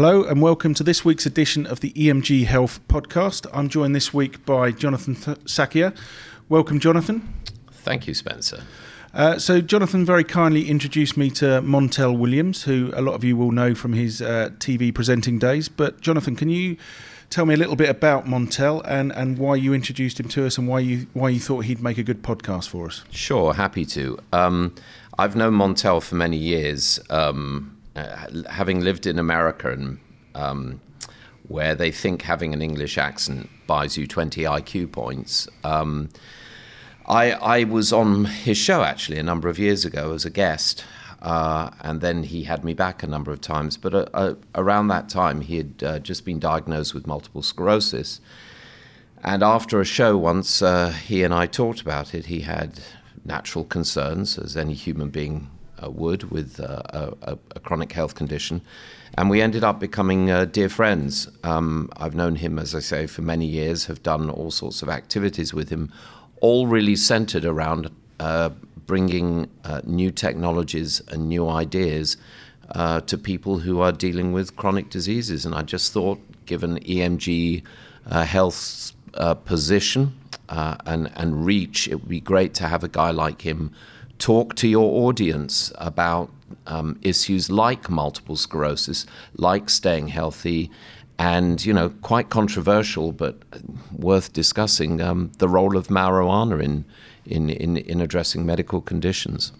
Hello, and welcome to this week's edition of the EMG Health podcast. I'm joined this week by Jonathan Th- Sackier. Welcome, Jonathan. Thank you, Spencer. Uh, so, Jonathan very kindly introduced me to Montel Williams, who a lot of you will know from his uh, TV presenting days. But, Jonathan, can you tell me a little bit about Montel and, and why you introduced him to us and why you why you thought he'd make a good podcast for us? Sure, happy to. Um, I've known Montel for many years, um, uh, having lived in America and um, where they think having an English accent buys you 20 IQ points. Um, I, I was on his show actually a number of years ago as a guest, uh, and then he had me back a number of times. But uh, uh, around that time, he had uh, just been diagnosed with multiple sclerosis. And after a show once, uh, he and I talked about it. He had natural concerns, as any human being uh, would, with a, a, chronic health condition. And we ended up becoming dear friends. Um, I've known him, as I say, for many years, have done all sorts of activities with him all really centered around uh, bringing uh, new technologies and new ideas uh, to people who are dealing with chronic diseases. And I just thought, given EMG uh, Health's uh, position uh, and, and reach, it would be great to have a guy like him talk to your audience about um, issues like multiple sclerosis, like staying healthy, and you know, quite controversial but worth discussing um, the role of marijuana in, in, in, in addressing medical conditions.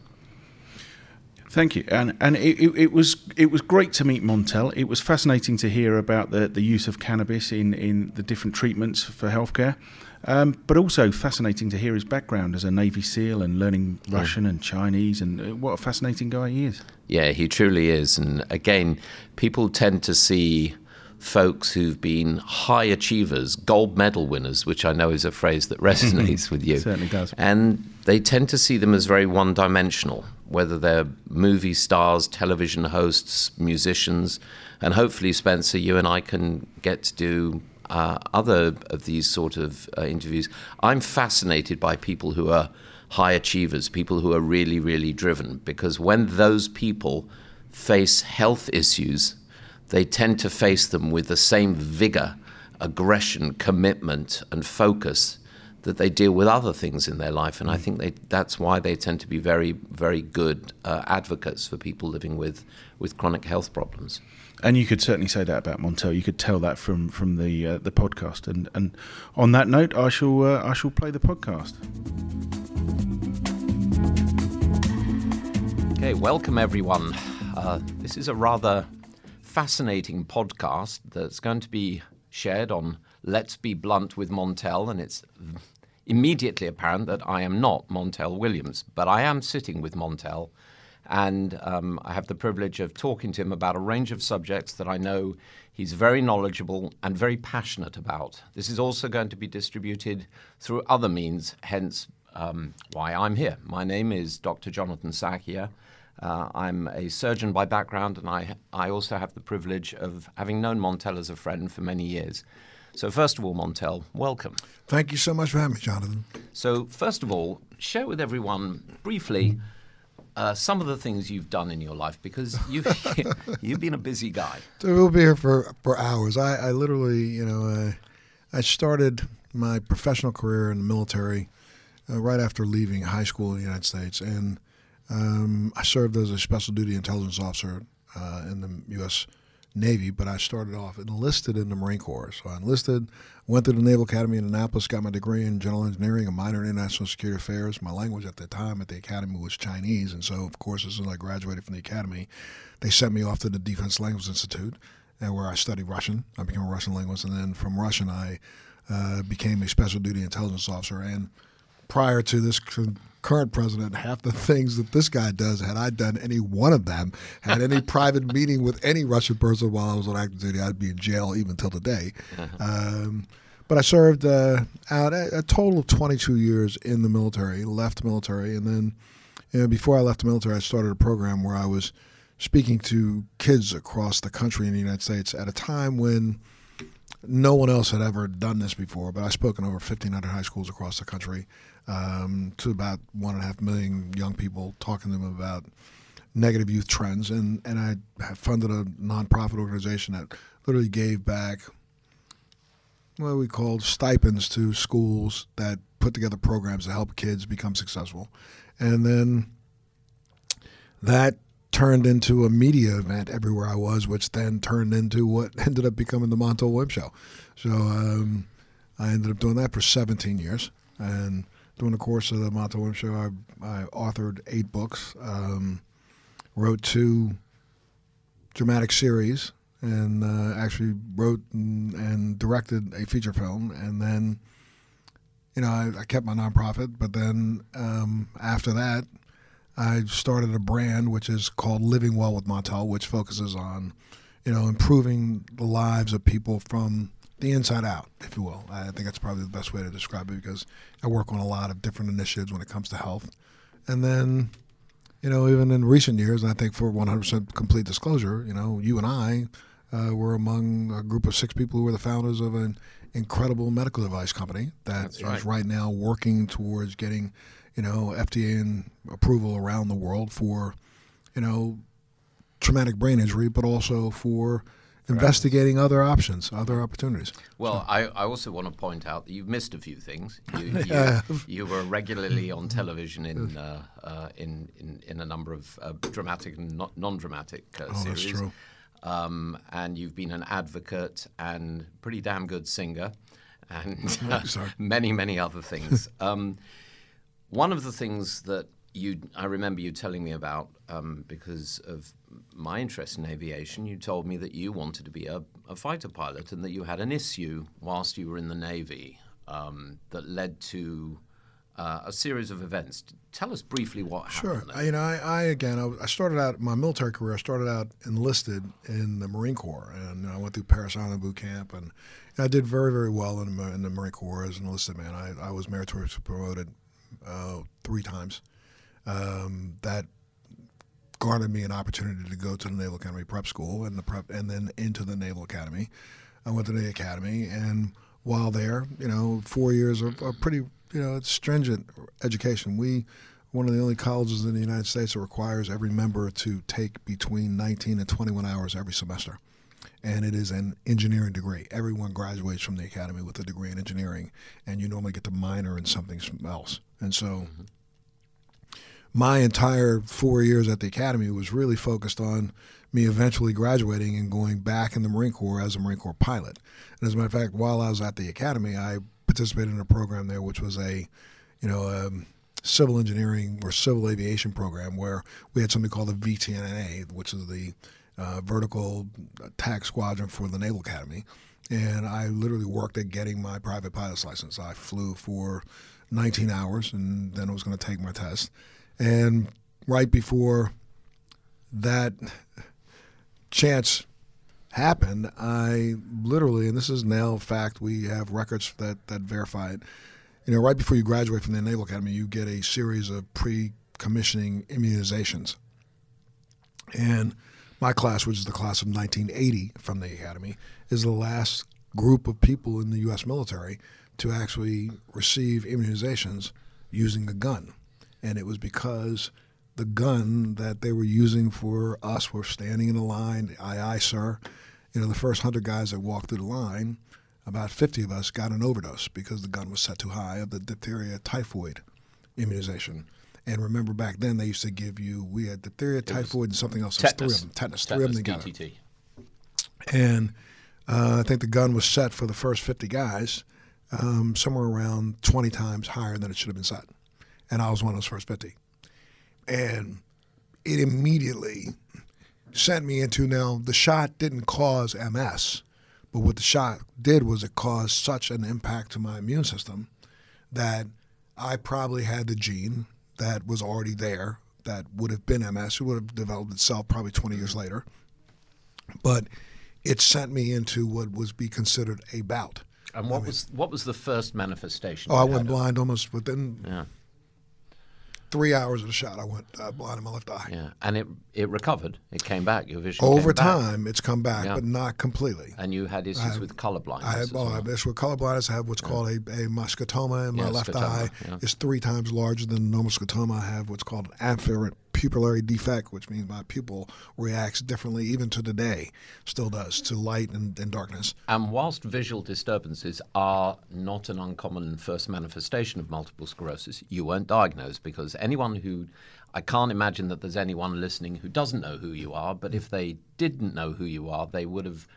Thank you, and and it, it, was it was great to meet Montel. It was fascinating to hear about the, the use of cannabis in, in the different treatments for healthcare, um, but also fascinating to hear his background as a Navy SEAL and learning Russian and Chinese, and uh, what a fascinating guy he is. Yeah, he truly is, and again, people tend to see folks who've been high achievers, gold medal winners, which I know is a phrase that resonates with you. Certainly does. And they tend to see them as very one dimensional, whether they're movie stars, television hosts, musicians. And hopefully, Spencer, you and I can get to do uh, other of these sort of uh, interviews. I'm fascinated by people who are high achievers, people who are really, really driven, because when those people face health issues, they tend to face them with the same vigor, aggression, commitment, and focus that they deal with other things in their life. And I think they, that's why they tend to be very, very good uh, advocates for people living with, with chronic health problems. And you could certainly say that about Montel. You could tell that from from the uh, the podcast. And and on that note, I shall uh, I shall play the podcast. Okay, welcome everyone. Uh, this is a rather fascinating podcast that's going to be shared on Let's Be Blunt with Montel, and it's immediately apparent that I am not Montel Williams, but I am sitting with Montel, and um, I have the privilege of talking to him about a range of subjects that I know he's very knowledgeable and very passionate about. This is also going to be distributed through other means, hence um, why I'm here. My name is Dr. Jonathan Sackier. Uh, I'm a surgeon by background, and I, I also have the privilege of having known Montel as a friend for many years. So, first of all, Montel, welcome. Thank you so much for having me, Jonathan. So, first of all, share with everyone briefly uh, some of the things you've done in your life because you've you've been a busy guy. So we'll be here for for hours. I, I literally, you know, I I started my professional career in the military uh, right after leaving high school in the United States, and um, I served as a special duty intelligence officer uh, in the U.S. Navy, but I started off enlisted in the Marine Corps. So I enlisted, went to the Naval Academy in Annapolis, got my degree in general engineering, a minor in international security affairs. My language at the time at the academy was Chinese, and so of course, as soon as I graduated from the academy, they sent me off to the Defense Language Institute, and where I studied Russian. I became a Russian linguist, and then from Russian, I uh, became a special duty intelligence officer. And prior to this current president, half the things that this guy does, had I done any one of them, had any private meeting with any Russian person while I was on active duty, I'd be in jail even till today. Uh-huh. Um, but I served uh, out a, a, total of 22 years in the military, left military, and then you know, before I left the military, I started a program where I was speaking to kids across the country in the United States at a time when no one else had ever done this before. But I spoke in over 1,500 high schools across the country um, to about one and a half million young people, talking to them about negative youth trends, and and I funded a nonprofit organization that literally gave back what we called stipends to schools that put together programs to help kids become successful, and then that turned into a media event everywhere I was, which then turned into what ended up becoming the Montel Williams Show. So um, I ended up doing that for 17 years, and during the course of the Montel Williams Show, I, I authored eight books, um, wrote two dramatic series, and uh, actually wrote and, and, directed a feature film, and then. You know, I, I kept my nonprofit, but then um, after that, I started a brand which is called Living Well with Montel, which focuses on, you know, improving the lives of people from the inside out, if you will. I think that's probably the best way to describe it because I work on a lot of different initiatives when it comes to health. And then, you know, even in recent years, I think for 100% complete disclosure, you know, you and I uh, were among a group of six people who were the founders of an incredible medical device company that right. is right now working towards getting you know, FDA approval around the world for, you know, traumatic brain injury, but also for investigating other options, other opportunities. Well, I, I also want to point out that you've missed a few things. You, you, yeah. you were regularly on television in uh, uh, in, in, in a number of uh, dramatic and non-dramatic uh, oh, series. That's true. Um, and you've been an advocate and pretty damn good singer, and many many other things. Um, one of the things that you, I remember you telling me about um, because of my interest in aviation. You told me that you wanted to be a, a fighter pilot and that you had an issue whilst you were in the Navy um, that led to uh, a series of events. Tell us briefly what sure. happened. Sure. You know, I, I again, I, I, started out my military career. I started out enlisted in the Marine Corps, and I went through Parris Island boot camp, and, and I did very, very well in, in, the Marine Corps as an enlisted man. I, I was meritoriously promoted uh, three times. Um, that garnered me an opportunity to go to the Naval Academy Prep School and the prep, and then into the Naval Academy. I went to the Academy, and while there, you know, four years of, a pretty, you know, stringent education. We one of the only colleges in the United States that requires every member to take between 19 and 21 hours every semester and it is an engineering degree. Everyone graduates from the academy with a degree in engineering, and you normally get to minor in something else. And so, mm-hmm. My entire four years at the academy was really focused on me eventually graduating and going back in the Marine Corps as a Marine Corps pilot. And as a matter of fact, while I was at the academy, I participated in a program there, which was a, you know, um, civil engineering or civil aviation program where we had something called the VTNA, which is the uh, vertical attack squadron for the Naval Academy. And I literally worked at getting my private pilot's license. I flew for 19 hours and then I was going to take my test. And right before that chance happened, I literally, and this is now fact, we have records that, that verify it. You know, right before you graduate from the Naval Academy, you get a series of pre commissioning immunizations. And my class, which is the class of 1980 from the academy, is the last group of people in the U.S. military to actually receive immunizations using a gun. And it was because the gun that they were using for us were standing in the line, aye, aye, sir. You know, the first 100 guys that walked through the line, about 50 of us got an overdose because the gun was set too high of the diphtheria typhoid immunization. And remember back then they used to give you we had diphtheria, typhoid, and something else. Tetanus. Three of them. Tetanus. Three of them together. DTT. And uh, I think the gun was set for the first 50 guys um, somewhere around 20 times higher than it should have been set. And I was one of those first 50. And it immediately sent me into now the shot didn't cause MS, but what the shot did was it caused such an impact to my immune system that I probably had the gene that was already there that would have been MS. It would have developed itself probably 20 years mm-hmm. later. But it sent me into what was be considered a bout. And what I mean, was what was the first manifestation? Oh, I went blind almost within yeah three hours of the shot, I went uh, blind in my left eye. Yeah, and it it recovered. It came back. Your vision over time. It's come back, yeah. but not completely. And you had issues have, with color blindness. I have, oh, well. I have issues with color blindness. I have what's yeah. called a, a muscotoma in my yeah, left scotoma, eye. It's three times larger than the normal scotoma. I have what's called an afferent pupillary defect, which means my pupil reacts differently, even to today, still does to light and, and darkness. And whilst visual disturbances are not an uncommon first manifestation of multiple sclerosis, you weren't diagnosed because anyone who I can't imagine that there's anyone listening who doesn't know who you are, but if they didn't know who you are, they would have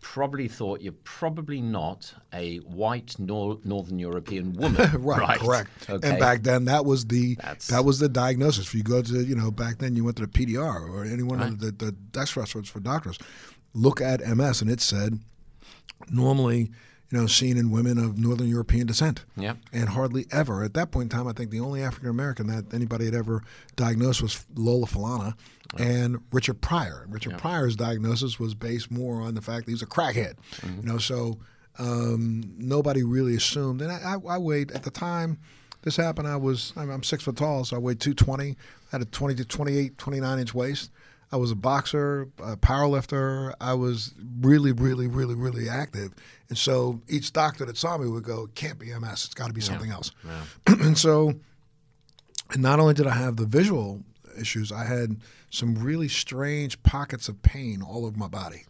probably thought you're probably not a white nor- Northern European woman. right, correct. Okay. And back then, that was the That's- that was the diagnosis. If you go to you know back then, you went to the PDR or any one of the the desk references for doctors. Look at MS, and it said normally you know seen in women of Northern European descent. Yeah. and hardly ever at that point in time. I think the only African American that anybody had ever diagnosed was Lola Falana and Richard Pryor. Richard Pryor's diagnosis was based more on the fact that he was a crackhead. You know, so um, nobody really assumed. And I, I, I weighed at the time. This happened. I was I'm, I'm six foot tall, so I weighed 220. I had a 20 to 28, 29 inch waist. I was a boxer, a power lifter. I was really, really, really, really active. And so each doctor that saw me would go, "It can't be MS. It's got to be something else." and so, and not only did I have the visual issues, I had some really strange pockets of pain all over my body.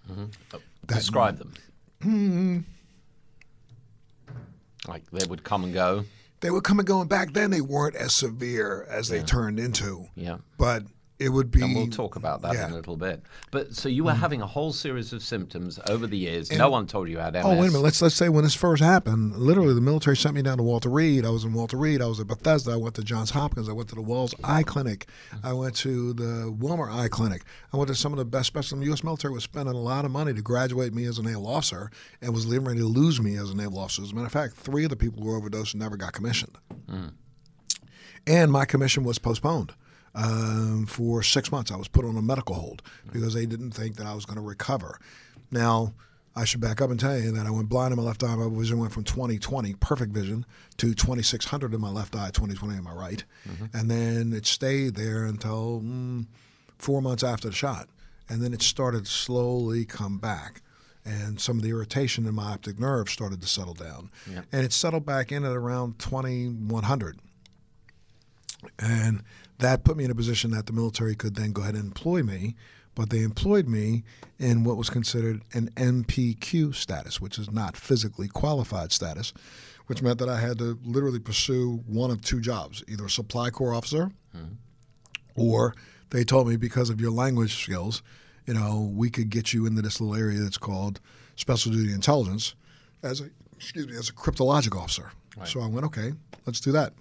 Describe them. Hmm. Like they would come and go. They would come and go, and back then they weren't as severe as they turned into. Yeah. But it would be. And we'll talk about that yeah. in a little bit. But so you were mm. having a whole series of symptoms over the years. no one told you had MS. Oh wait a minute. Let's let's say when this first happened, literally the military sent me down to Walter Reed. I was in Walter Reed. I was at Bethesda. I went to Johns Hopkins. I went to the Wills Eye Clinic. I went to the Wilmer Eye Clinic. I went to some of the best specialists. The U.S. military was spending a lot of money to graduate me as a naval officer and was leaving ready to lose me as a naval officer. As a matter of fact, three of the people who were overdosed and never got commissioned, hmm. and my commission was postponed. Um, for six months, I was put on a medical hold because they didn't think that I was going to recover. Now, I should back up and tell you that I went blind in my left eye. My vision went from 2020, perfect vision, to 2600 in my left eye, 2020 in my right. And then it stayed there until mm, four months after the shot. And then it started to slowly come back. And some of the irritation in my optic nerve started to settle down. And it settled back in at around 2100. And that put me in a position that the military could then go ahead and employ me. But they employed me in what was considered an NPQ status, which is not physically qualified status, which meant that I had to literally pursue one of two jobs either a supply corps officer mm-hmm. or they told me because of your language skills, you know, we could get you into this little area that's called special duty intelligence as a excuse me as a cryptologic officer. So I went, okay, let's do that.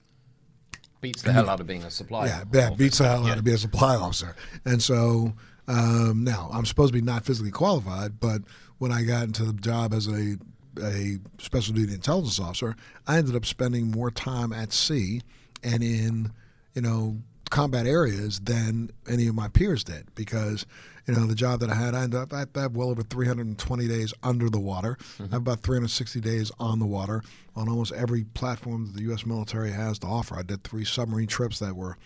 Beats the hell out of being a supply. Yeah, yeah, beats the hell out of being a supply officer. And so um, now I'm supposed to be not physically qualified, but when I got into the job as a a special duty intelligence officer, I ended up spending more time at sea and in you know combat areas than any of my peers did because you know the job that I had I ended up I have well over 320 days under the water I mm-hmm. have about 360 days on the water on almost every platform that the U.S. military has to offer I did three submarine trips that were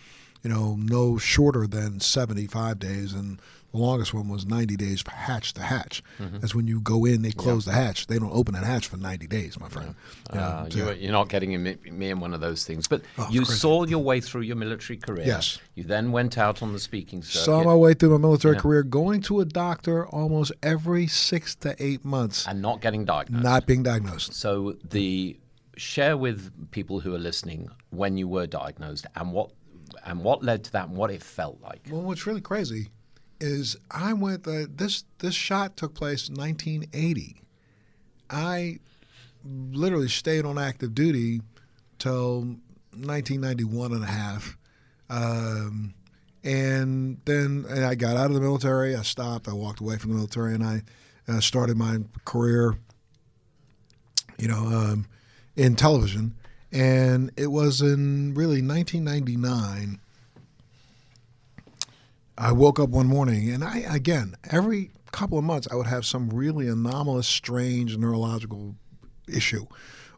you know no shorter than 75 days and the longest one was 90 days for hatch to hatch that's when you go in they close the hatch they don't open that hatch for 90 days my friend You know, Uh, you, you're not getting in me, in one of those things. But Oh, you crazy. saw your way through your military career. Yes. You then went out on the speaking circuit. saw my way through my military career going to a doctor almost every six to eight months and not getting diagnosed. not being diagnosed So the share with people who are listening when you were diagnosed and what and what led to that and what it felt like. Well, what's really crazy is I went. Uh, this this shot took place in 1980. I literally stayed on active duty till 1991 and a half. Um, and then I got out of the military. I stopped. I walked away from the military, and I uh, started my career. You know, um, in television, and it was in really 1999. I woke up one morning, and I again every couple of months I would have some really anomalous, strange neurological issue,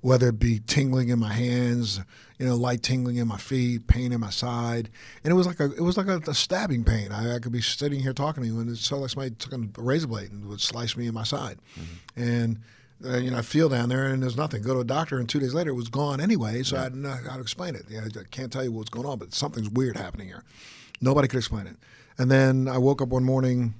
whether it be tingling in my hands, you know, light tingling in my feet, pain in my side, and it was like a it was like a, a stabbing pain. I, I could be sitting here talking to you, and it felt like somebody took a razor blade and would slice me in my side, and. Uh, you know, I feel down there and there's nothing. Go to a doctor, and two days later it was gone anyway. So I didn't know how to explain it. You know, I can't tell you what's going on, but something's weird happening here. Nobody could explain it. And then I woke up one morning,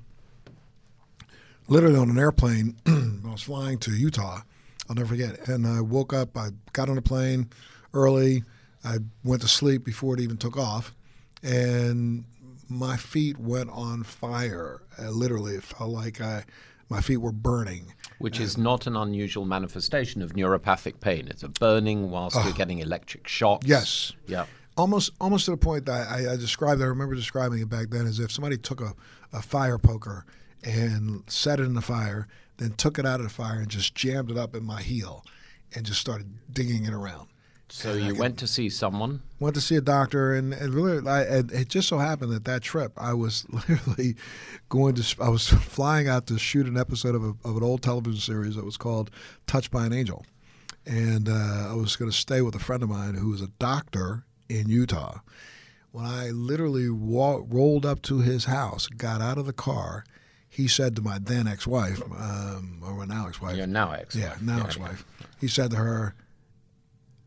literally on an airplane. I was flying to Utah. I'll never forget. And I woke up. I got on the plane early. I went to sleep before it even took off, and my feet went on fire. Uh, literally, it felt like I, my feet were burning. Which is not an unusual manifestation of neuropathic pain. It's a burning whilst you're getting electric shocks. Yes. Yeah. Almost almost to the point that I, I described. I remember describing it back then as if somebody took a, a fire poker and set it in the fire, then took it out of the fire and just jammed it up in my heel, and just started digging it around. So you went to see someone. Went to see a doctor, and, and really, I, and it just so happened that that trip, I was literally going to. I was flying out to shoot an episode of, a, of an old television series that was called "Touched by an Angel," and uh, I was going to stay with a friend of mine who was a doctor in Utah. When I literally wa- rolled up to his house, got out of the car, he said to my then ex-wife, um, or my now ex-wife, Your now ex. yeah, now ex-wife, he said to her,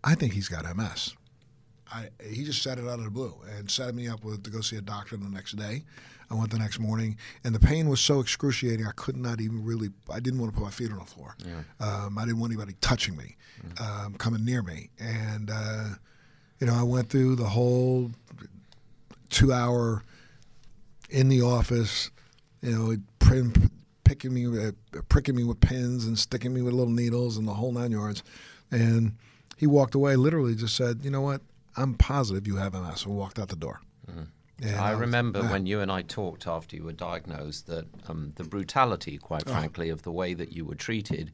"I think he's got MS." I, he just said it out of the blue and set me up with to go see a doctor the next day. I went the next morning, and the pain was so excruciating. I could not even really. I didn't want to put my feet on the floor. Um, I didn't want anybody touching me, um, coming near me, and uh, you know, I went through the whole two-hour in the office. You know, prim, picking me, uh, pricking me with pins and sticking me with little needles and the whole nine yards. And he walked away. Literally, just said, "You know what? I'm positive you have MS." And walked out the door. And I was- remember yeah. when you and I talked after you were diagnosed that um, the brutality, quite Oh. frankly, of the way that you were treated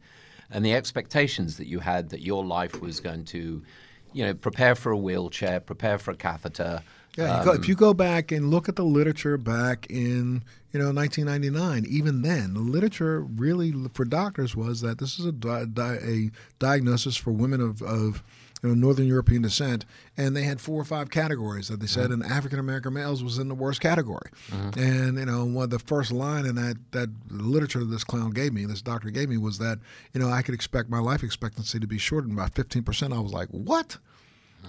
and the expectations that you had that your life was going to, you know, prepare for a wheelchair, prepare for a catheter. Yeah, you go, Um, if you go back and look at the literature back in you know 1999, even then the literature really for doctors was that this is a, di- di- a diagnosis for women of, of you know, Northern European descent, and they had four or five categories that they said, and African American males was in the worst category. And you know, one of the first line in that that literature this clown gave me, this doctor gave me, was that you know I could expect my life expectancy to be shortened by 15 percent. I was like, what?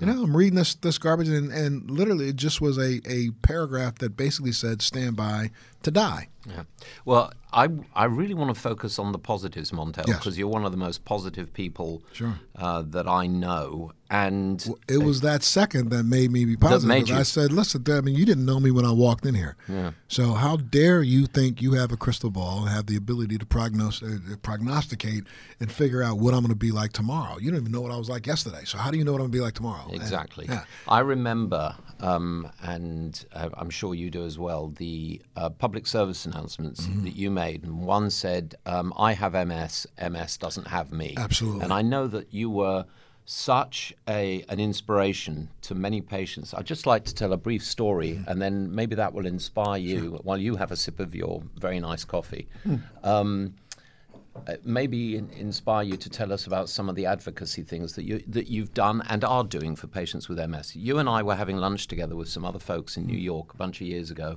You know, I'm reading this this garbage, and, and literally it just was a, a paragraph that basically said, "Stand by to die." Yeah. Well, I, I really want to focus on the positives, Montel, Yes. because you're one of the most positive people Sure. uh, that I know. And It was that second that made me be positive. made. I said, "Listen, I mean, you didn't know me when I walked in here. Yeah. So how dare you think you have a crystal ball and have the ability to prognos- uh, prognosticate and figure out what I'm going to be like tomorrow? You don't even know what I was like yesterday. So how do you know what I'm going to be like tomorrow?" And- Exactly. yeah. I remember, um, and uh, I'm sure you do as well, the uh, public service announcements Mm-hmm. that you made. And one said, um, I have MS, MS doesn't have me. Absolutely. And I know that you were such a an inspiration to many patients. I'd just like to tell a brief story, Mm-hmm. and then maybe that will inspire you while you have a sip of your very nice coffee. Hmm. Um, maybe inspire you to tell us about some of the advocacy things that you that you've done and are doing for patients with MS. You and I were having lunch together with some other folks in New York a bunch of years ago,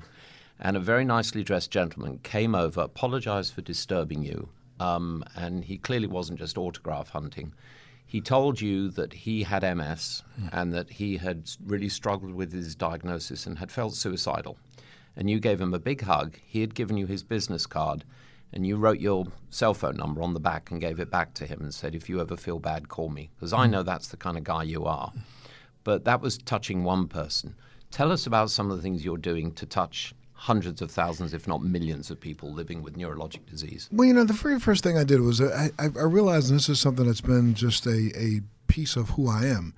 and a very nicely dressed gentleman came over, apologized for disturbing you, um, and he clearly wasn't just autograph hunting. He told you that he had MS and that he had really struggled with his diagnosis and had felt suicidal. And you gave him a big hug. He had given you his business card, and you wrote your cell phone number on the back and gave it back to him and said, If you ever feel bad, call me. Because I mm. know that's the kind of guy you are. But that was touching one person. Tell us about some of the things you're doing to touch hundreds of thousands, if not millions, of people living with neurologic disease. Well, you know, the very first thing I did was uh, I, I, I realized, and this is something that's been just a, a piece of who I am.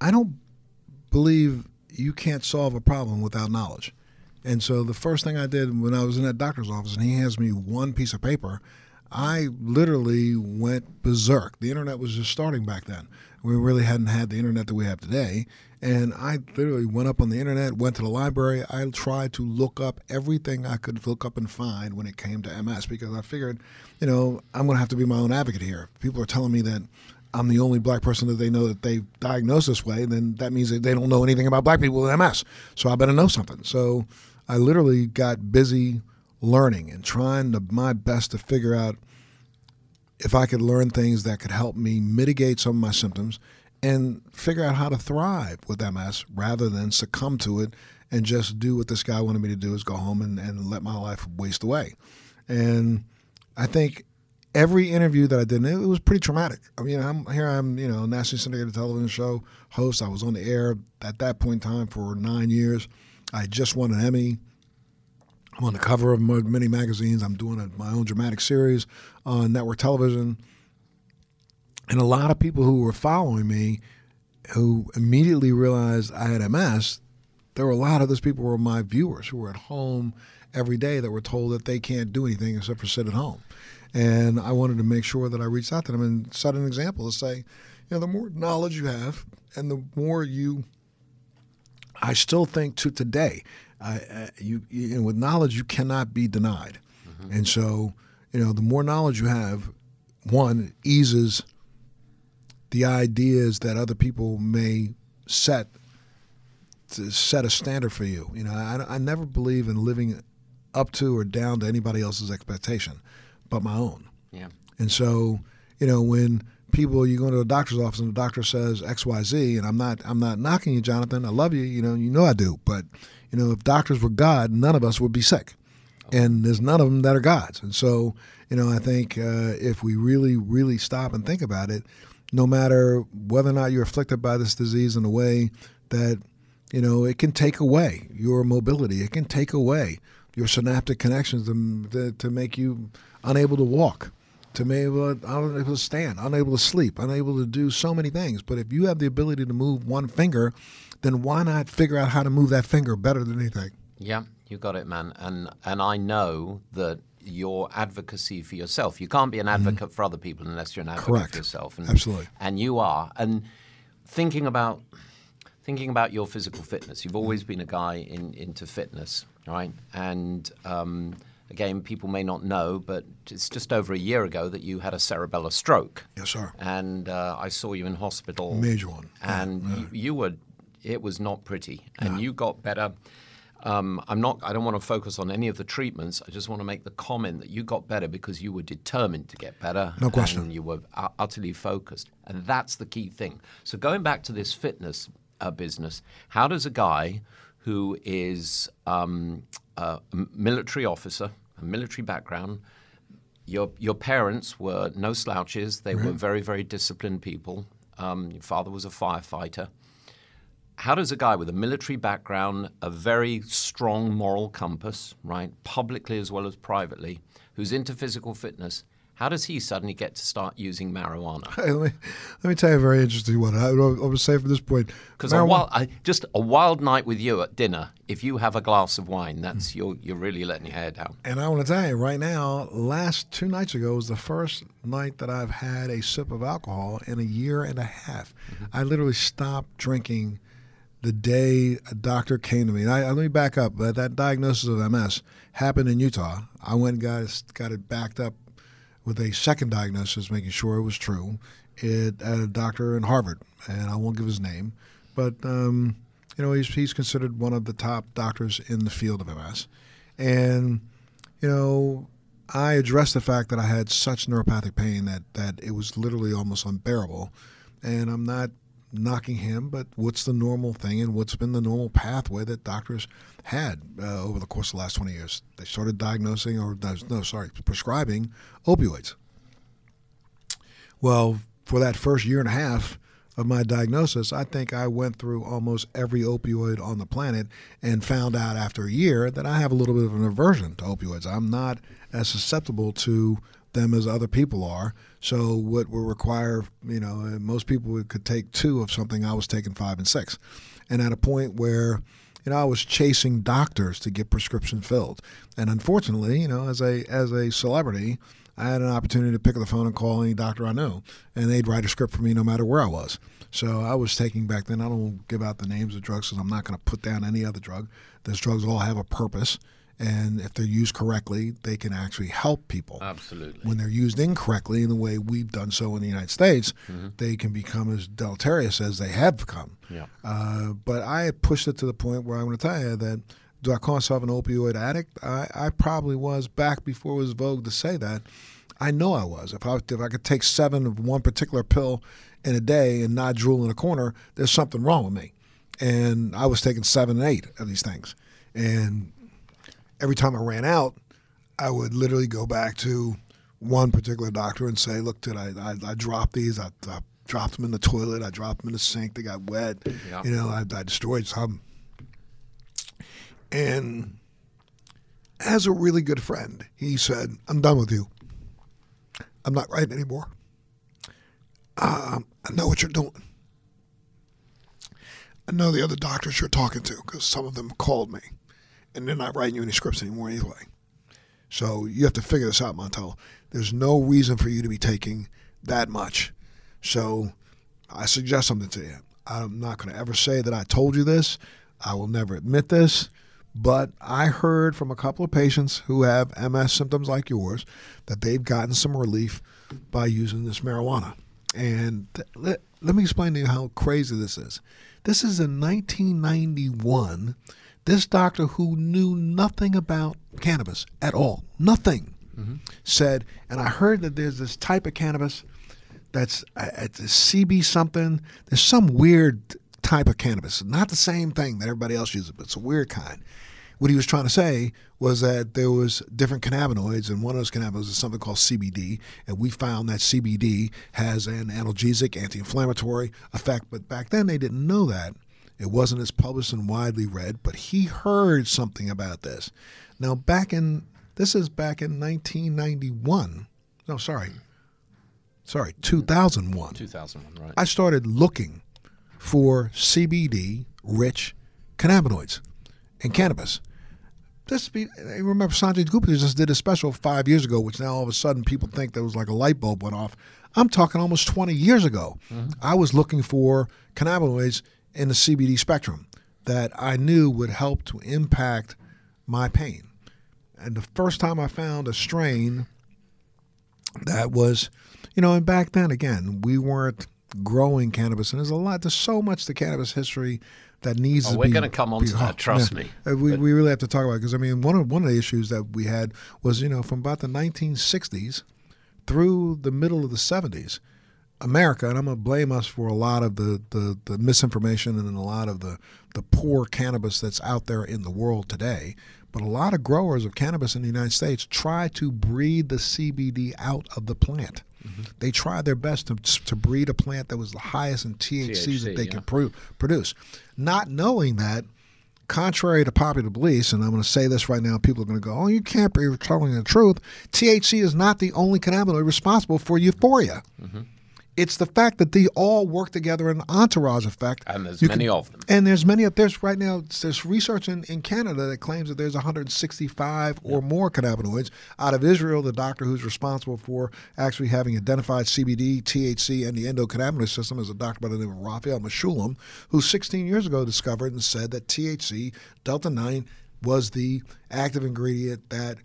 I don't believe you can't solve a problem without knowledge. And so the first thing I did when I was in that doctor's office and he hands me one piece of paper, I literally went berserk. The internet was just starting back then. We really hadn't had the internet that we have today. And I literally went up on the internet, went to the library. I tried to look up everything I could look up and find when it came to MS because I figured, you know, I'm going to have to be my own advocate here. People are telling me that I'm the only black person that they know that they diagnosed this way, then that means that they don't know anything about black people with MS. So I better know something. So I literally got busy learning and trying to my best to figure out if I could learn things that could help me mitigate some of my symptoms and figure out how to thrive with MS rather than succumb to it and just do what this guy wanted me to do is go home and, and let my life waste away. And I think every interview that I did, it was pretty traumatic. I mean, I'm here. I'm you know nationally syndicated television show host. I was on the air at that point in time for nine years. I just won an Emmy. I'm on the cover of many magazines. I'm doing a, my own dramatic series on network television. And a lot of people who were following me, who immediately realized I had MS, there were a lot of those people were my viewers who were at home every day that were told that they can't do anything except for sit at home. And I wanted to make sure that I reached out to them and set an example to say, you know, the more knowledge you have and the more you, I still think to today, I, you, you know, with knowledge, you cannot be denied. Mm-hmm. And so, you know, the more knowledge you have, one, eases the ideas that other people may set to set a standard for you. You know, I, I never believe in living up to or down to anybody else's expectation but my own. Yeah. And so, you know, when people you go to a doctor's office and the doctor says X Y Z, and I'm not I'm not knocking you, Jonathan. I love you. You know, you know I do. But you know, if doctors were God, none of us would be sick, and there's none of them that are gods. And so, you know, I think uh, if we really really stop and think about it, no matter whether or not you're afflicted by this disease in a way that you know it can take away your mobility, it can take away your synaptic connections to, to make you unable to walk, to be able, unable to stand, unable to sleep, unable to do so many things. But if you have the ability to move one finger, then why not figure out how to move that finger better than anything? Yeah, you got it, man. And and I know that your advocacy for yourself. You can't be an mm-hmm. advocate mm-hmm. for other people unless you're an advocate Correct. for yourself. And, Absolutely. And you are. And thinking about thinking about your physical fitness, you've always been a guy in, into fitness, right? And um, Again, people may not know, but it's just over a year ago that you had a cerebellar stroke. Yes, sir. And uh, I saw you in hospital. Major one. And yeah, You, you, were, it was not pretty. And yeah. you got better. Um, I'm not. I don't want to focus on any of the treatments. I just want to make the comment that you got better because you were determined to get better. No question. And you were utterly focused, and that's the key thing. So going back to this fitness uh, business, how does a guy who is um, a military officer a military background. Your your parents were no slouches. They were very very disciplined people. Um, your father was a firefighter. How does a guy with a military background, a very strong moral compass, right, publicly as well as privately, who's into physical fitness, how does he suddenly get to start using marijuana? Hey, let, me, let me tell you a very interesting one. I, I would say from this point, because just a wild night with you at dinner, if you have a glass of wine, that's you're you're really letting your hair down. And I want to tell you right now, last two nights ago was the first night that I've had a sip of alcohol in a year and a half. Mm-hmm. I literally stopped drinking the day a doctor came to me. And I, let me back up. That diagnosis of MS happened in Utah. I went and got got it backed up with a second diagnosis, making sure it was true, it, at a doctor in Harvard, and I won't give his name, but um, you know he's he's considered one of the top doctors in the field of MS, and you know I addressed the fact that I had such neuropathic pain that that it was literally almost unbearable, and I'm not knocking him, but what's the normal thing and what's been the normal pathway that doctors had uh, over the course of the last 20 years? They started diagnosing, or no, sorry, prescribing opioids. Well, for that first year and a half of my diagnosis, I think I went through almost every opioid on the planet and found out after a year that I have a little bit of an aversion to opioids. I'm not as susceptible to them as other people are. So what will require, you know, most people could take two of something. I was taking five and six, and at a point where, you know, I was chasing doctors to get prescriptions filled, and unfortunately, you know, as a as a celebrity, I had an opportunity to pick up the phone and call any doctor I knew, and they'd write a script for me no matter where I was. So I was taking back then. I don't give out the names of drugs because I'm not going to put down any other drug. Those drugs all have a purpose and if they're used correctly, they can actually help people. Absolutely. When they're used incorrectly, in the way we've done so in the United States, mm-hmm. they can become as deleterious as they have become. Yeah. Uh, but I pushed it to the point where I'm going to tell you that do I call myself an opioid addict? I, I probably was back before it was vogue to say that. I know I was. If I if I could take seven of one particular pill in a day and not drool in a corner, there's something wrong with me. and I was taking seven and eight of these things, and every time I ran out, I would literally go back to one particular doctor and say, "Look, did I I, I dropped these? I, I dropped them in the toilet. I dropped them in the sink. They got wet. Yeah. You know, I, I destroyed some." And as a really good friend, he said, "I'm done with you. I'm not writing anymore. Um, I know what you're doing. I know the other doctors you're talking to because some of them called me, and they're not writing you any scripts anymore anyway. So you have to figure this out, Montel. There's no reason for you to be taking that much. So I suggest something to you. I'm not going to ever say that I told you this. I will never admit this. But I heard from a couple of patients who have MS symptoms like yours that they've gotten some relief by using this marijuana. And th- let, let me explain to you how crazy this is. This is in 1991. This doctor who knew nothing about cannabis at all, nothing, said, and I heard that there's this type of cannabis that's uh, a CB something. There's some weird type of cannabis, not the same thing that everybody else uses, but it's a weird kind. What he was trying to say was that there was different cannabinoids, and one of those cannabinoids is something called CBD, and we found that CBD has an analgesic, anti-inflammatory effect. But back then they didn't know that. It wasn't as published and widely read, but he heard something about this. Now, back in this is back in 1991. No, sorry, sorry, 2001. 2001, right? I started looking for CBD rich cannabinoids in cannabis. This be, I remember Sanjay Gupta just did a special five years ago, which now all of a sudden people think there was like a light bulb went off. I'm talking almost 20 years ago. Mm-hmm. I was looking for cannabinoids in the CBD spectrum that I knew would help to impact my pain. And the first time I found a strain that was, you know, and back then again, we weren't growing cannabis, and there's a lot, there's so much to cannabis history that needs Oh, to we're be. gonna come on to that, trust yeah. me. Uh, We, we really have to talk about it because I mean, one of one of the issues that we had was you know from about the 1960s through the middle of the 70s, America, and I'm going to blame us for a lot of the, the, the misinformation and a lot of the, the poor cannabis that's out there in the world today. But a lot of growers of cannabis in the United States try to breed the CBD out of the plant. They try their best to, to breed a plant that was the highest in THC, that they yeah. could pro- produce. Not knowing that, contrary to popular beliefs, and I'm going to say this right now, people are going to go, oh, you can't be telling the truth. THC is not the only cannabinoid responsible for euphoria. Mm-hmm. It's the fact that they all work together in an entourage effect. And there's You many can- of them. And there's many of there's right now there's research in, in Canada that claims that there's 165 or more cannabinoids. Out of Israel, the doctor who's responsible for actually having identified CBD, THC, and the endocannabinoid system is a doctor by the name of Raphael Mechoulam, who 16 years ago discovered and said that THC, Delta 9, was the active ingredient that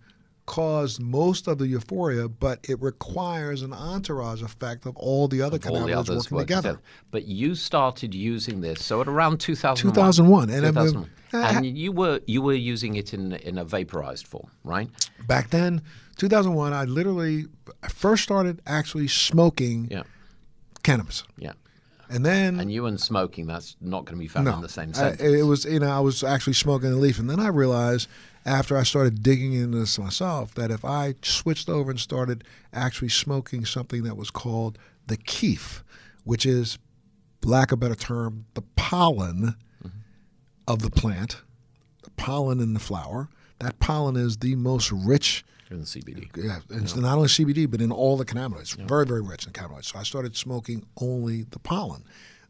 caused most of the euphoria, but it requires an entourage effect of all the other cannabinoids working work together. But you started using this so at around 2001. 2001, and 2001. uh, and you were you were using it in in a vaporized form, right? back then 2001 i literally first started actually smoking Yeah, cannabis yeah. and then And you and smoking, that's not going to be found no in the same I- it was you know i was actually smoking a leaf and then i realized after i started digging into this myself that if i switched over and started actually smoking something that was called the kief which is lack of a better term the pollen of the plant the pollen in the flower that pollen is the most rich in CBD. yeah, and it's not only CBD, but in all the cannabinoids. Very, very rich in cannabinoids. So I started smoking only the pollen.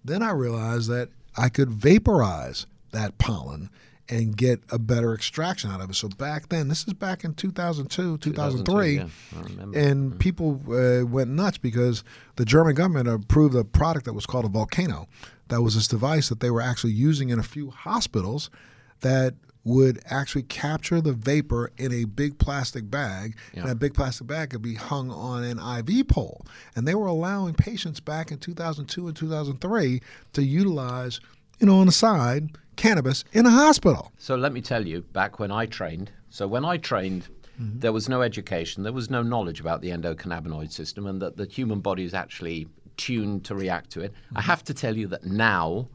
Then I realized that I could vaporize that pollen and get a better extraction out of it. So back then, this is back in 2002, 2003, yeah, I remember. and people uh, went nuts because the German government approved a product that was called a volcano. That was this device that they were actually using in a few hospitals that would actually capture the vapor in a big plastic bag, and that big plastic bag could be hung on an IV pole. And they were allowing patients back in 2002 and 2003 to utilize, you know, on the side, cannabis in a hospital. So let me tell you, back when I trained, so when I trained, Mm-hmm. there was no education, there was no knowledge about the endocannabinoid system and that the human body is actually tuned to react to it. Mm-hmm. I have to tell you that now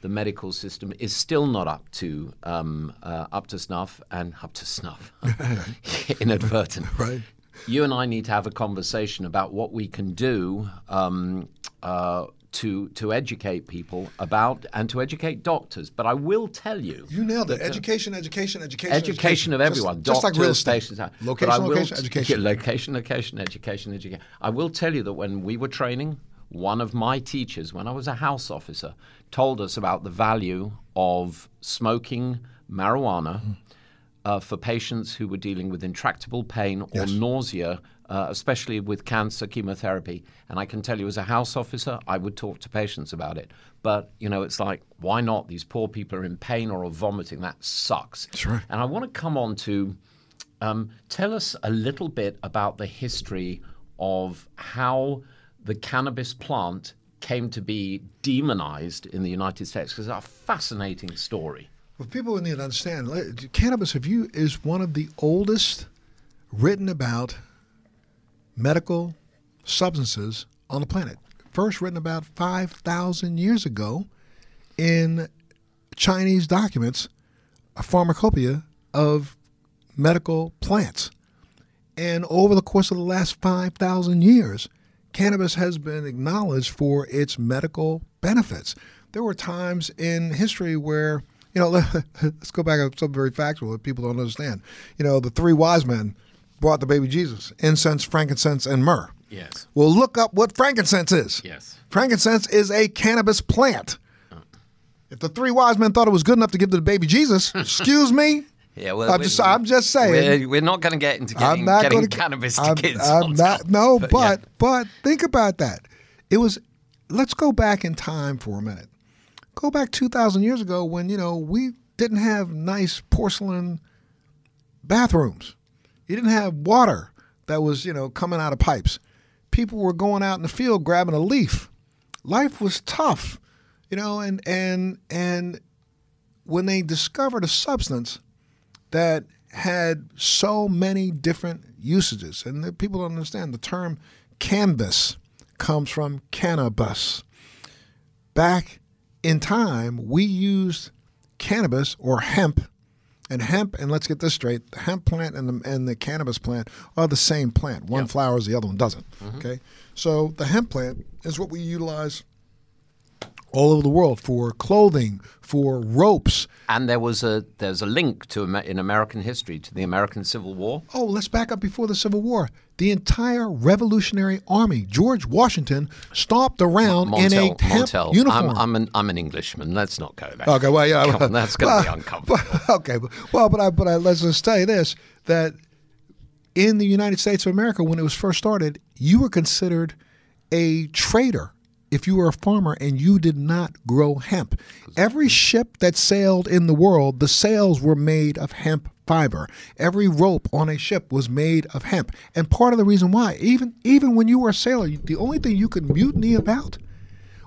the medical system is still not up to um, uh, up to snuff and up to snuff, inadvertent. Right. You and I need to have a conversation about what we can do um, uh, to to educate people about and to educate doctors. But I will tell you, You nailed it. that, uh, Education, education, education, education of Just- everyone, just, like doctors, real estate. patients. But Location, location, t- education. location, location, education, education. I will tell you that when we were training, one of my teachers, when I was a house officer, told us about the value of smoking marijuana. Uh, for patients who were dealing with intractable pain or Yes. nausea, uh, especially with cancer chemotherapy. And I can tell you, as a house officer, I would talk to patients about it. But you know, it's like, why not? These poor people are in pain or are vomiting. That sucks. That's right. And I want to come on to um, tell us a little bit about the history of how the cannabis plant came to be demonized in the United States, because it's a fascinating story. Well, people need to understand cannabis have you is one of the oldest written about medical substances on the planet. First written about 5,000 years ago in Chinese documents, a pharmacopoeia of medical plants. And over the course of the last 5,000 years, cannabis has been acknowledged for its medical benefits. There were times in history where, you know, let's go back to something very factual that people don't understand. You know, the three wise men brought the baby Jesus incense, frankincense, and myrrh. Yes. Well, look up what frankincense is. Yes. Frankincense is a cannabis plant. Oh. If the three wise men thought it was good enough to give to the baby Jesus, excuse me. Yeah, well, I'm just, I'm just saying. We're, we're not going to get into I'm getting, not getting gonna, cannabis to I'm, kids. I'm not. No, But, but yeah. but think about that. It was. Let's go back in time for a minute. Go back two thousand years ago when you know we didn't have nice porcelain bathrooms. You didn't have water that was you know coming out of pipes. People were going out in the field grabbing a leaf. Life was tough, you know, and and and when they discovered a substance that had so many different usages. And people don't understand the term canvas comes from cannabis. Back in time, we used cannabis or hemp. And hemp, and let's get this straight: the hemp plant and the and the cannabis plant are the same plant. One flowers, the other one doesn't. Mm-hmm. Okay, so the hemp plant is what we utilize all over the world for clothing, for ropes, And there was a there's a link to in American history to the American Civil War. Oh, let's back up before the Civil War. The entire Revolutionary Army, George Washington, stomped around in a hemp Montel. uniform. I'm, I'm an I'm an Englishman. Let's not go there. okay, well, yeah, Come on, that's going to be well, uncomfortable. but- okay, well, but I, but I, let's just say this: that in the United States of America, when it was first started, you were considered a trader if you were a farmer and you did not grow hemp. Every ship that sailed in the world, the sails were made of hemp fiber. Every rope on a ship was made of hemp. And part of the reason why, even even when you were a sailor, the only thing you could mutiny about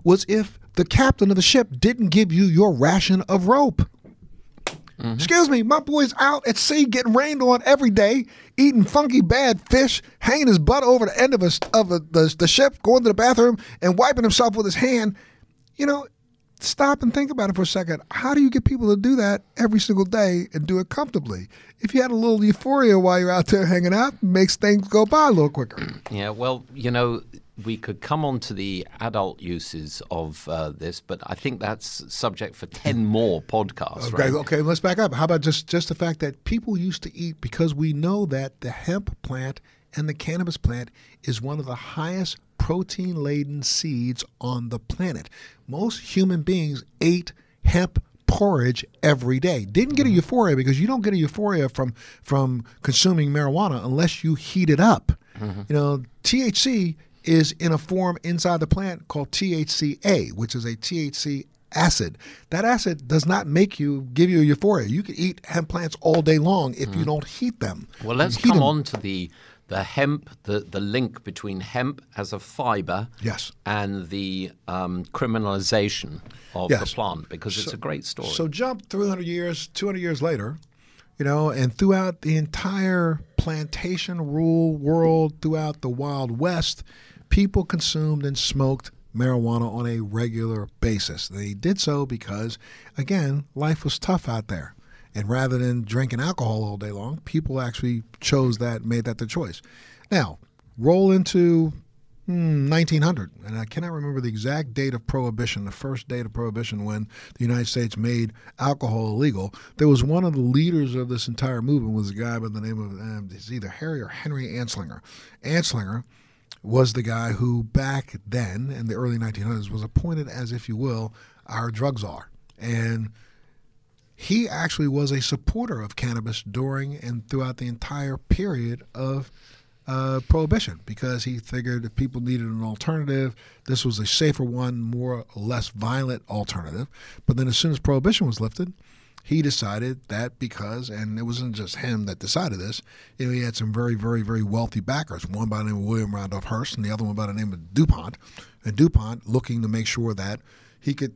was if the captain of the ship didn't give you your ration of rope. Mm-hmm. Excuse me, my boy's out at sea getting rained on every day, eating funky bad fish, hanging his butt over the end of a, of a, the, the ship, going to the bathroom, and wiping himself with his hand. You know, stop and think about it for a second. How do you get people to do that every single day and do it comfortably? If you had a little euphoria while you're out there hanging out, makes things go by a little quicker. Yeah, well, you know, we could come on to the adult uses of uh, this, but I think that's subject for 10 more podcasts, Okay, right? okay, let's back up. How about just just the fact that people used to eat because we know that the hemp plant and the cannabis plant is one of the highest protein laden seeds on the planet. Most human beings ate hemp porridge every day. Didn't get a euphoria because you don't get a euphoria from from consuming marijuana unless you heat it up. You know, THC is in a form inside the plant called THCA, which is a THC acid. That acid does not make you give you euphoria. You can eat hemp plants all day long if you don't heat them. Well, let's come them. on to the the hemp, the, the link between hemp as a fiber Yes. and the um, criminalization of Yes. the plant, because it's a great story. So jump 300 years, 200 years later, you know, and throughout the entire plantation rule world, throughout the Wild West, people consumed and smoked marijuana on a regular basis. They did so because, again, life was tough out there. And rather than drinking alcohol all day long, people actually chose that, made that their choice. Now, roll into 1900, hmm, and I cannot remember the exact date of prohibition, the first date of prohibition when the United States made alcohol illegal. There was one of the leaders of this entire movement was a guy by the name of um, it's either Harry or Henry Anslinger. Anslinger was the guy who back then in the early 1900s was appointed as, if you will, our drug czar, and he actually was a supporter of cannabis during and throughout the entire period of uh, prohibition because he figured if people needed an alternative, this was a safer one, more or less violent alternative. But then as soon as prohibition was lifted, he decided that because, and it wasn't just him that decided this, you know, he had some very, very, very wealthy backers, one by the name of William Randolph Hearst and the other one by the name of DuPont. And DuPont looking to make sure that he could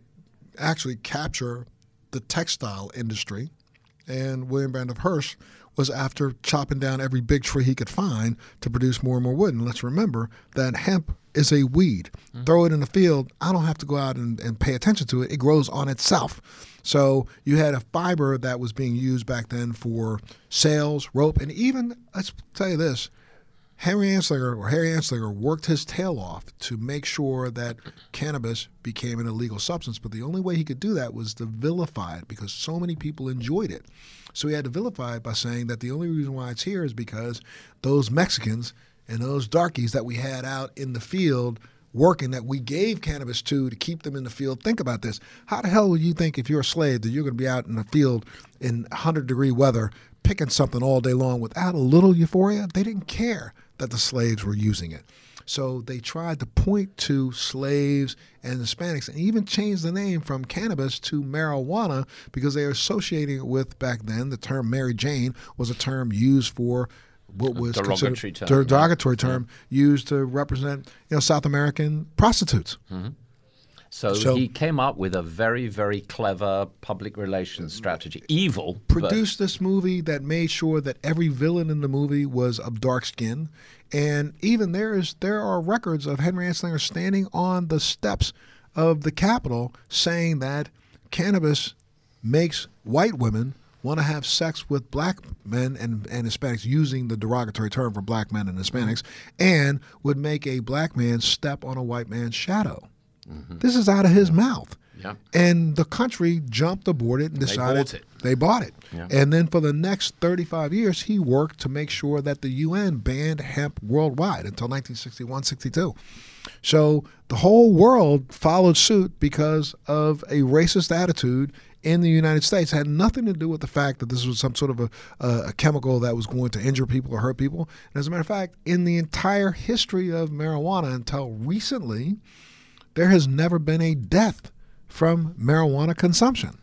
actually capture the textile industry. And William Randolph Hearst was after chopping down every big tree he could find to produce more and more wood. And let's remember that hemp is a weed. Mm-hmm. Throw it in the field, I don't have to go out and, and pay attention to it. It grows on itself. So you had a fiber that was being used back then for sails, rope, and even, let's tell you this, Henry Anslinger or Harry Anslinger worked his tail off to make sure that cannabis became an illegal substance. But the only way he could do that was to vilify it because so many people enjoyed it. So he had to vilify it by saying that the only reason why it's here is because those Mexicans and those darkies that we had out in the field working that we gave cannabis to to keep them in the field. Think about this. How the hell would you think if you're a slave that you're going to be out in the field in 100 degree weather picking something all day long without a little euphoria? They didn't care that the slaves were using it. So they tried to point to slaves and Hispanics and even change the name from cannabis to marijuana because they were associating it with back then the term Mary Jane was a term used for what was derogatory considered term, derogatory term yeah. used to represent you know South American prostitutes. Mm-hmm. So, so, he came up with a very, very clever public relations strategy. Evil. Produced this movie that made sure that every villain in the movie was of dark skin. And even there is there are records of Henry Anslinger standing on the steps of the Capitol saying that cannabis makes white women want to have sex with black men and, and Hispanics using the derogatory term for black men and Hispanics and would make a black man step on a white man's shadow. Mm-hmm. This is out of his mouth. Yeah. And the country jumped aboard it and decided they bought it. They bought it. Yeah. And then for the next 35 years, he worked to make sure that the UN banned hemp worldwide until 1961 62. So the whole world followed suit because of a racist attitude in the United States. It had nothing to do with the fact that this was some sort of a, a, chemical that was going to injure people or hurt people. And as a matter of fact, in the entire history of marijuana until recently, there has never been a death from marijuana consumption.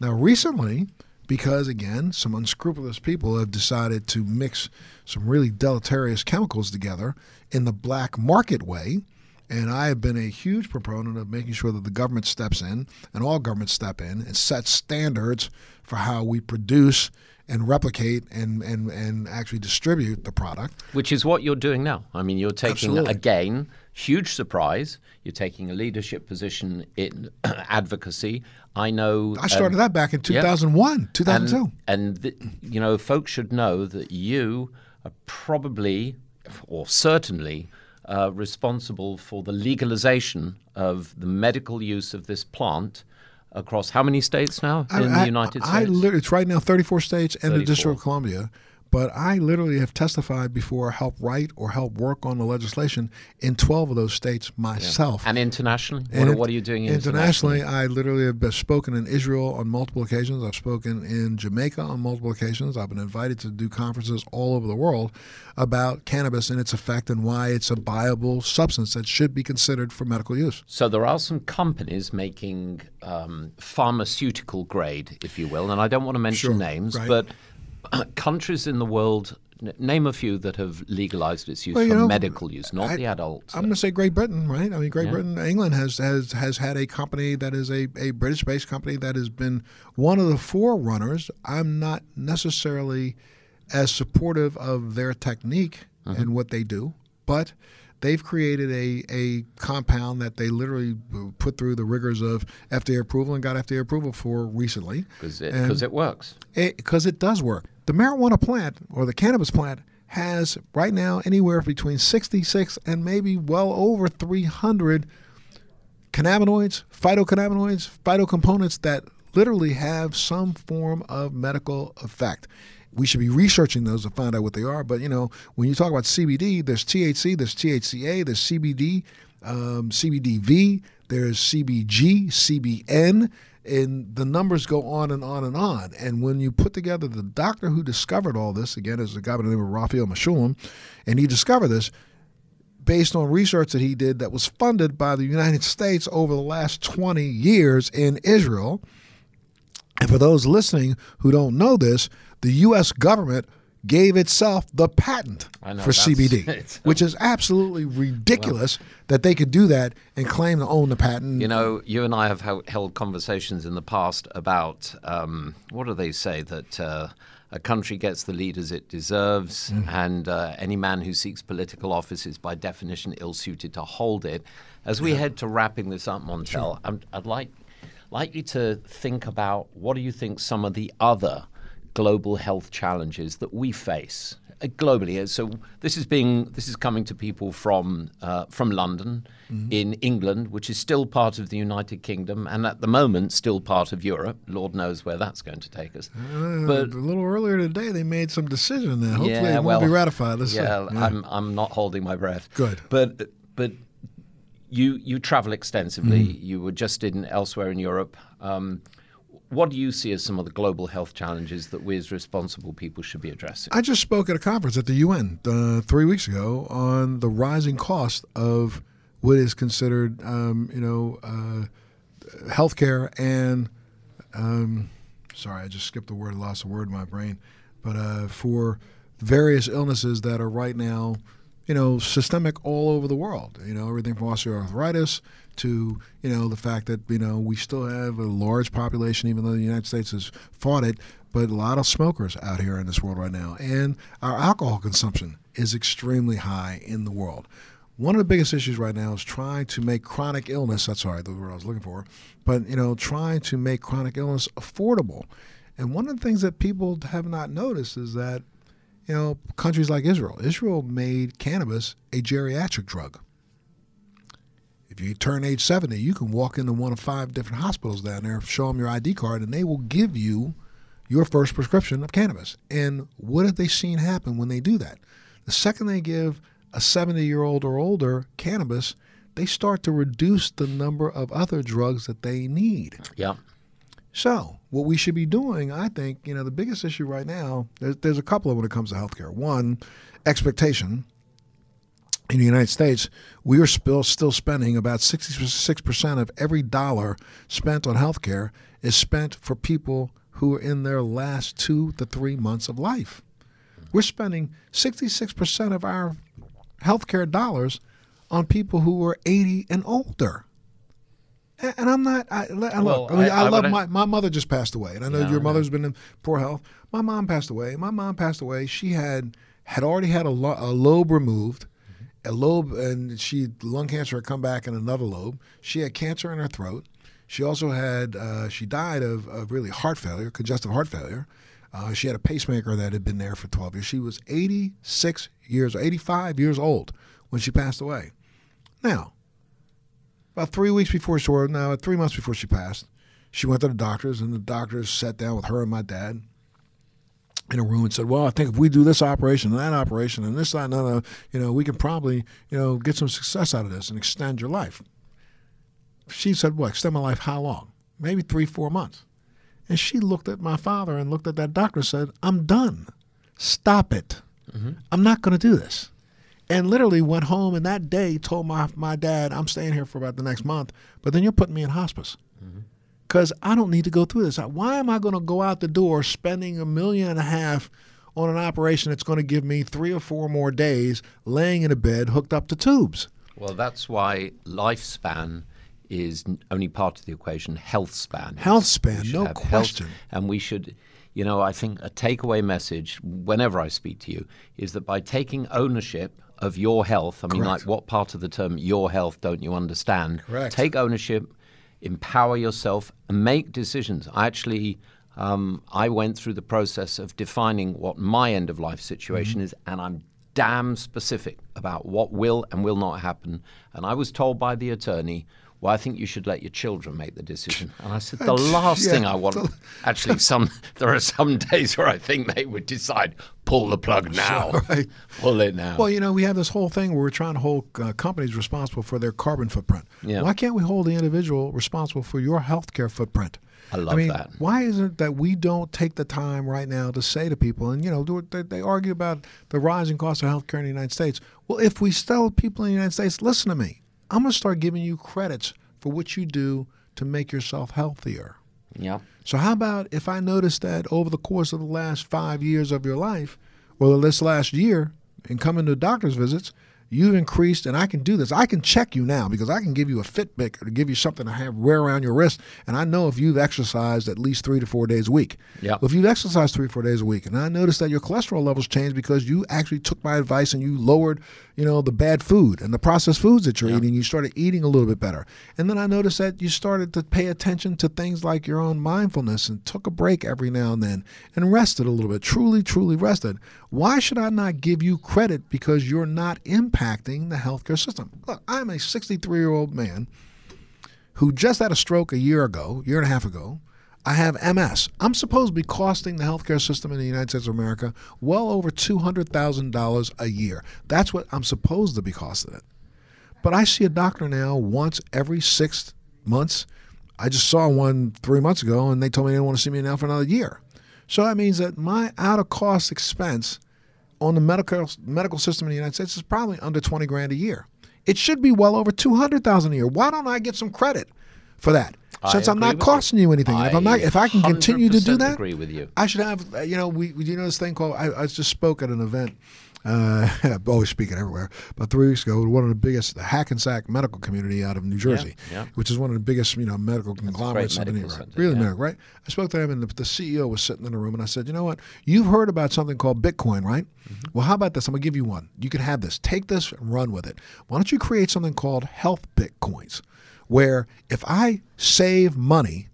Now, recently, because again, some unscrupulous people have decided to mix some really deleterious chemicals together in the black market way. And I have been a huge proponent of making sure that the government steps in and all governments step in and set standards for how we produce and replicate and, and, and actually distribute the product. Which is what you're doing now. I mean, you're taking, Absolutely. again, huge surprise. You're taking a leadership position in advocacy. I know. I started um, that back in 2001, yeah. 2002. And, and you know, folks should know that you are probably, or certainly, uh, responsible for the legalization of the medical use of this plant across how many states now in I, the United I, States? I, it's right now 34 states and 34. the District of Columbia. But I literally have testified before, help write or help work on the legislation in 12 of those states myself. Yeah. And internationally? And what, what, are you doing internationally? Internationally, I literally have spoken in Israel on multiple occasions. I've spoken in Jamaica on multiple occasions. I've been invited to do conferences all over the world about cannabis and its effect and why it's a viable substance that should be considered for medical use. So there are some companies making um, pharmaceutical grade, if you will, and I don't want to mention sure, names, right. but countries in the world name a few that have legalized its use well, for know, medical use, not I, the adult. I'm going to say Great Britain, right? I mean, Great yeah. Britain, England has, has has had a company that is a, a British based company that has been one of the forerunners. I'm not necessarily as supportive of their technique mm-hmm. and what they do, but they've created a, a compound that they literally put through the rigors of FDA approval and got FDA approval for recently. Because it, it works. Because it, it does work. The marijuana plant or the cannabis plant has right now anywhere between 66 and maybe well over 300 cannabinoids, phytocannabinoids, phytocomponents that literally have some form of medical effect. We should be researching those to find out what they are. But you know, when you talk about CBD, there's THC, there's THCA, there's CBD, um, CBDV, there's CBG, CBN, and the numbers go on and on and on. And when you put together the doctor who discovered all this, again, is a guy by the name of Raphael Mechoulam, and he discovered this based on research that he did that was funded by the United States over the last 20 years in Israel. And for those listening who don't know this, the U.S. government gave itself the patent know, for CBD, which is absolutely ridiculous well, that they could do that and claim to own the patent. You know, you and I have held conversations in the past about um, what do they say that. Uh, a country gets the leaders it deserves, mm. and uh, any man who seeks political office is by definition ill suited to hold it. As we yeah. head to wrapping this up, Montel, sure. I'd like like you to think about what do you think some of the other global health challenges that we face uh, globally. So this is being this is coming to people from uh, from London, mm-hmm. in England, which is still part of the United Kingdom, and at the moment still part of Europe. Lord knows where that's going to take us. Uh, but a little earlier today, they made some decision there. Hopefully, yeah, it will be ratified. Yeah, yeah, I'm I'm not holding my breath. Good, but but you you travel extensively. Mm. You were just in elsewhere in Europe. Um, what do you see as some of the global health challenges that we as responsible people should be addressing? I just spoke at a conference at the UN uh, three weeks ago on the rising cost of what is considered, um, you know, uh, healthcare and, um, sorry, I just skipped the word, lost a word in my brain, but uh, for various illnesses that are right now you know, systemic all over the world. You know, everything from osteoarthritis to, you know, the fact that, you know, we still have a large population, even though the United States has fought it, but a lot of smokers out here in this world right now. And our alcohol consumption is extremely high in the world. One of the biggest issues right now is trying to make chronic illness, that's sorry, the word I was looking for, but, you know, trying to make chronic illness affordable. And one of the things that people have not noticed is that you know, countries like Israel. Israel made cannabis a geriatric drug. If you turn age 70, you can walk into one of five different hospitals down there, show them your ID card, and they will give you your first prescription of cannabis. And what have they seen happen when they do that? The second they give a 70 year old or older cannabis, they start to reduce the number of other drugs that they need. Yeah. So, what we should be doing, I think, you know, the biggest issue right now, there's, there's a couple of when it comes to healthcare. One, expectation. In the United States, we are still still spending about 66% of every dollar spent on healthcare is spent for people who are in their last two to three months of life. We're spending 66% of our healthcare dollars on people who are 80 and older. And I'm not. I, I well, look. I, mean, I, I love my my mother just passed away, and I know yeah, your mother's been in poor health. My mom passed away. My mom passed away. She had had already had a, lo- a lobe removed. A lobe, and she lung cancer had come back in another lobe. She had cancer in her throat. She also had. Uh, she died of, of really heart failure, congestive heart failure. Uh, she had a pacemaker that had been there for 12 years. She was 86 years, 85 years old when she passed away. Now, about three weeks before she, or no, three months before she passed, she went to the doctors, and the doctors sat down with her and my dad in a room and said, "Well, I think if we do this operation and that operation and this, that, and other, you know, we can probably, you know, get some success out of this and extend your life." She said, "Well, extend my life how long? Maybe three, four months." And she looked at my father and looked at that doctor and said, "I'm done. Stop it. Mm-hmm. I'm not going to do this." and literally went home and that day told my, my dad, I'm staying here for about the next month, but then you're putting me in hospice. Because. I don't need to go through this. Why am I going to go out the door spending a million and a half on an operation that's going to give me three or four more days laying in a bed hooked up to tubes? Well, that's why lifespan is only part of the equation. Health span. Health span, no question. Health, and we should you know, I think a takeaway message whenever I speak to you is that by taking ownership of your health. I mean, Correct. like, what part of the term your health don't you understand? Correct. Take ownership, empower yourself, and make decisions. I actually. Um, I went through the process of defining what my end of life situation is, and I'm damn specific about what will and will not happen. And I was told by the attorney, well, I think you should let your children make the decision. And I said, the last yeah, thing I want. Actually, some there are some days where I think they would decide, pull the plug now, Right. pull it now. Well, you know, we have this whole thing where we're trying to hold uh, companies responsible for their carbon footprint. Yeah. Why can't we hold the individual responsible for your healthcare footprint? I love I mean, that. Why is it that we don't take the time right now to say to people, and you know, they, they argue about the rising cost of healthcare in the United States. Well, if we tell people in the United States, listen to me, I'm going to start giving you credits for what you do to make yourself healthier. yeah. So how about if I notice that over the course of the last five years of your life, or this last year, and coming to doctor's visits, you've increased, and I can do this. I can check you now because I can give you a Fitbit or give you something to have wear around your wrist, and I know if you've exercised at least three to four days a week. Yep. Well, if you've exercised three four days a week, and I noticed that your cholesterol levels changed because you actually took my advice and you lowered, you know, the bad food and the processed foods that you're eating, you started eating a little bit better. And then I noticed that you started to pay attention to things like your own mindfulness and took a break every now and then and rested a little bit, truly, truly rested. Why should I not give you credit because you're not impacting the healthcare system? Look, I'm a 63 year old man who just had a stroke a year ago, year and a half ago. I have MS. I'm supposed to be costing the healthcare system in the United States of America well over $200,000 a year. That's what I'm supposed to be costing it. But I see a doctor now once every six months. I just saw one three months ago, and they told me they didn't want to see me now for another year. So that means that my out of cost expense on the medical medical system in the United States is probably under 20 grand a year. It should be well over 200,000 a year. Why don't I get some credit for that? Since I'm not with you. costing you, anything. if I'm not, if I can continue to do 100% that, agree with you. I should have. uh, You know, we, we you know this thing called. I, I just spoke at an event. Uh, always speaking everywhere. About three weeks ago, one of the biggest, the Hackensack medical community out of New Jersey, yeah. which is one of the biggest, you know, medical conglomerates. medical in the- center, really yeah. medical, right? I spoke to him, and the, the CEO was sitting in the room, and I said, you know what? You've heard about something called Bitcoin, right? Mm-hmm. Well, how about this? I'm gonna give you one. You can have this. Take this and run with it. Why don't you create something called health bitcoins, where if I save money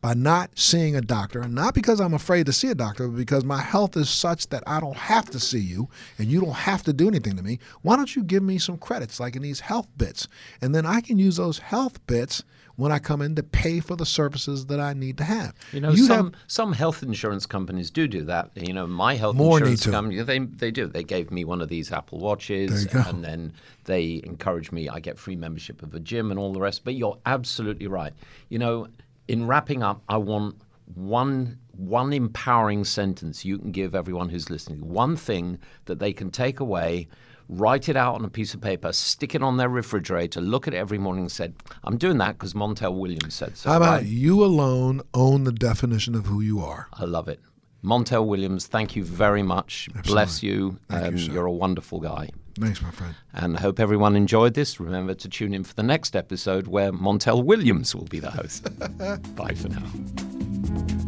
by not seeing a doctor, and not because I'm afraid to see a doctor, but because my health is such that I don't have to see you and you don't have to do anything to me. Why don't you give me some credits like in these health bits? And then I can use those health bits when I come in to pay for the services that I need to have. You know, You some have- some health insurance companies do do that. You know, my health insurance company they they do. They gave me one of these Apple Watches, There you go. and then they encourage me. I get free membership of a gym and all the rest. But you're absolutely right. You know, in wrapping up, I want one one empowering sentence you can give everyone who's listening. One thing that they can take away. Write it out on a piece of paper, stick it on their refrigerator, look at it every morning and said, I'm doing that because Montel Williams said so. how about right? you alone own the definition of who you are? I love it. Montel Williams, thank you very much. Bless you. You, Um, sir. you're a wonderful guy. Thanks, my friend. And I hope everyone enjoyed this. Remember to tune in for the next episode where Montel Williams will be the host. Bye for now.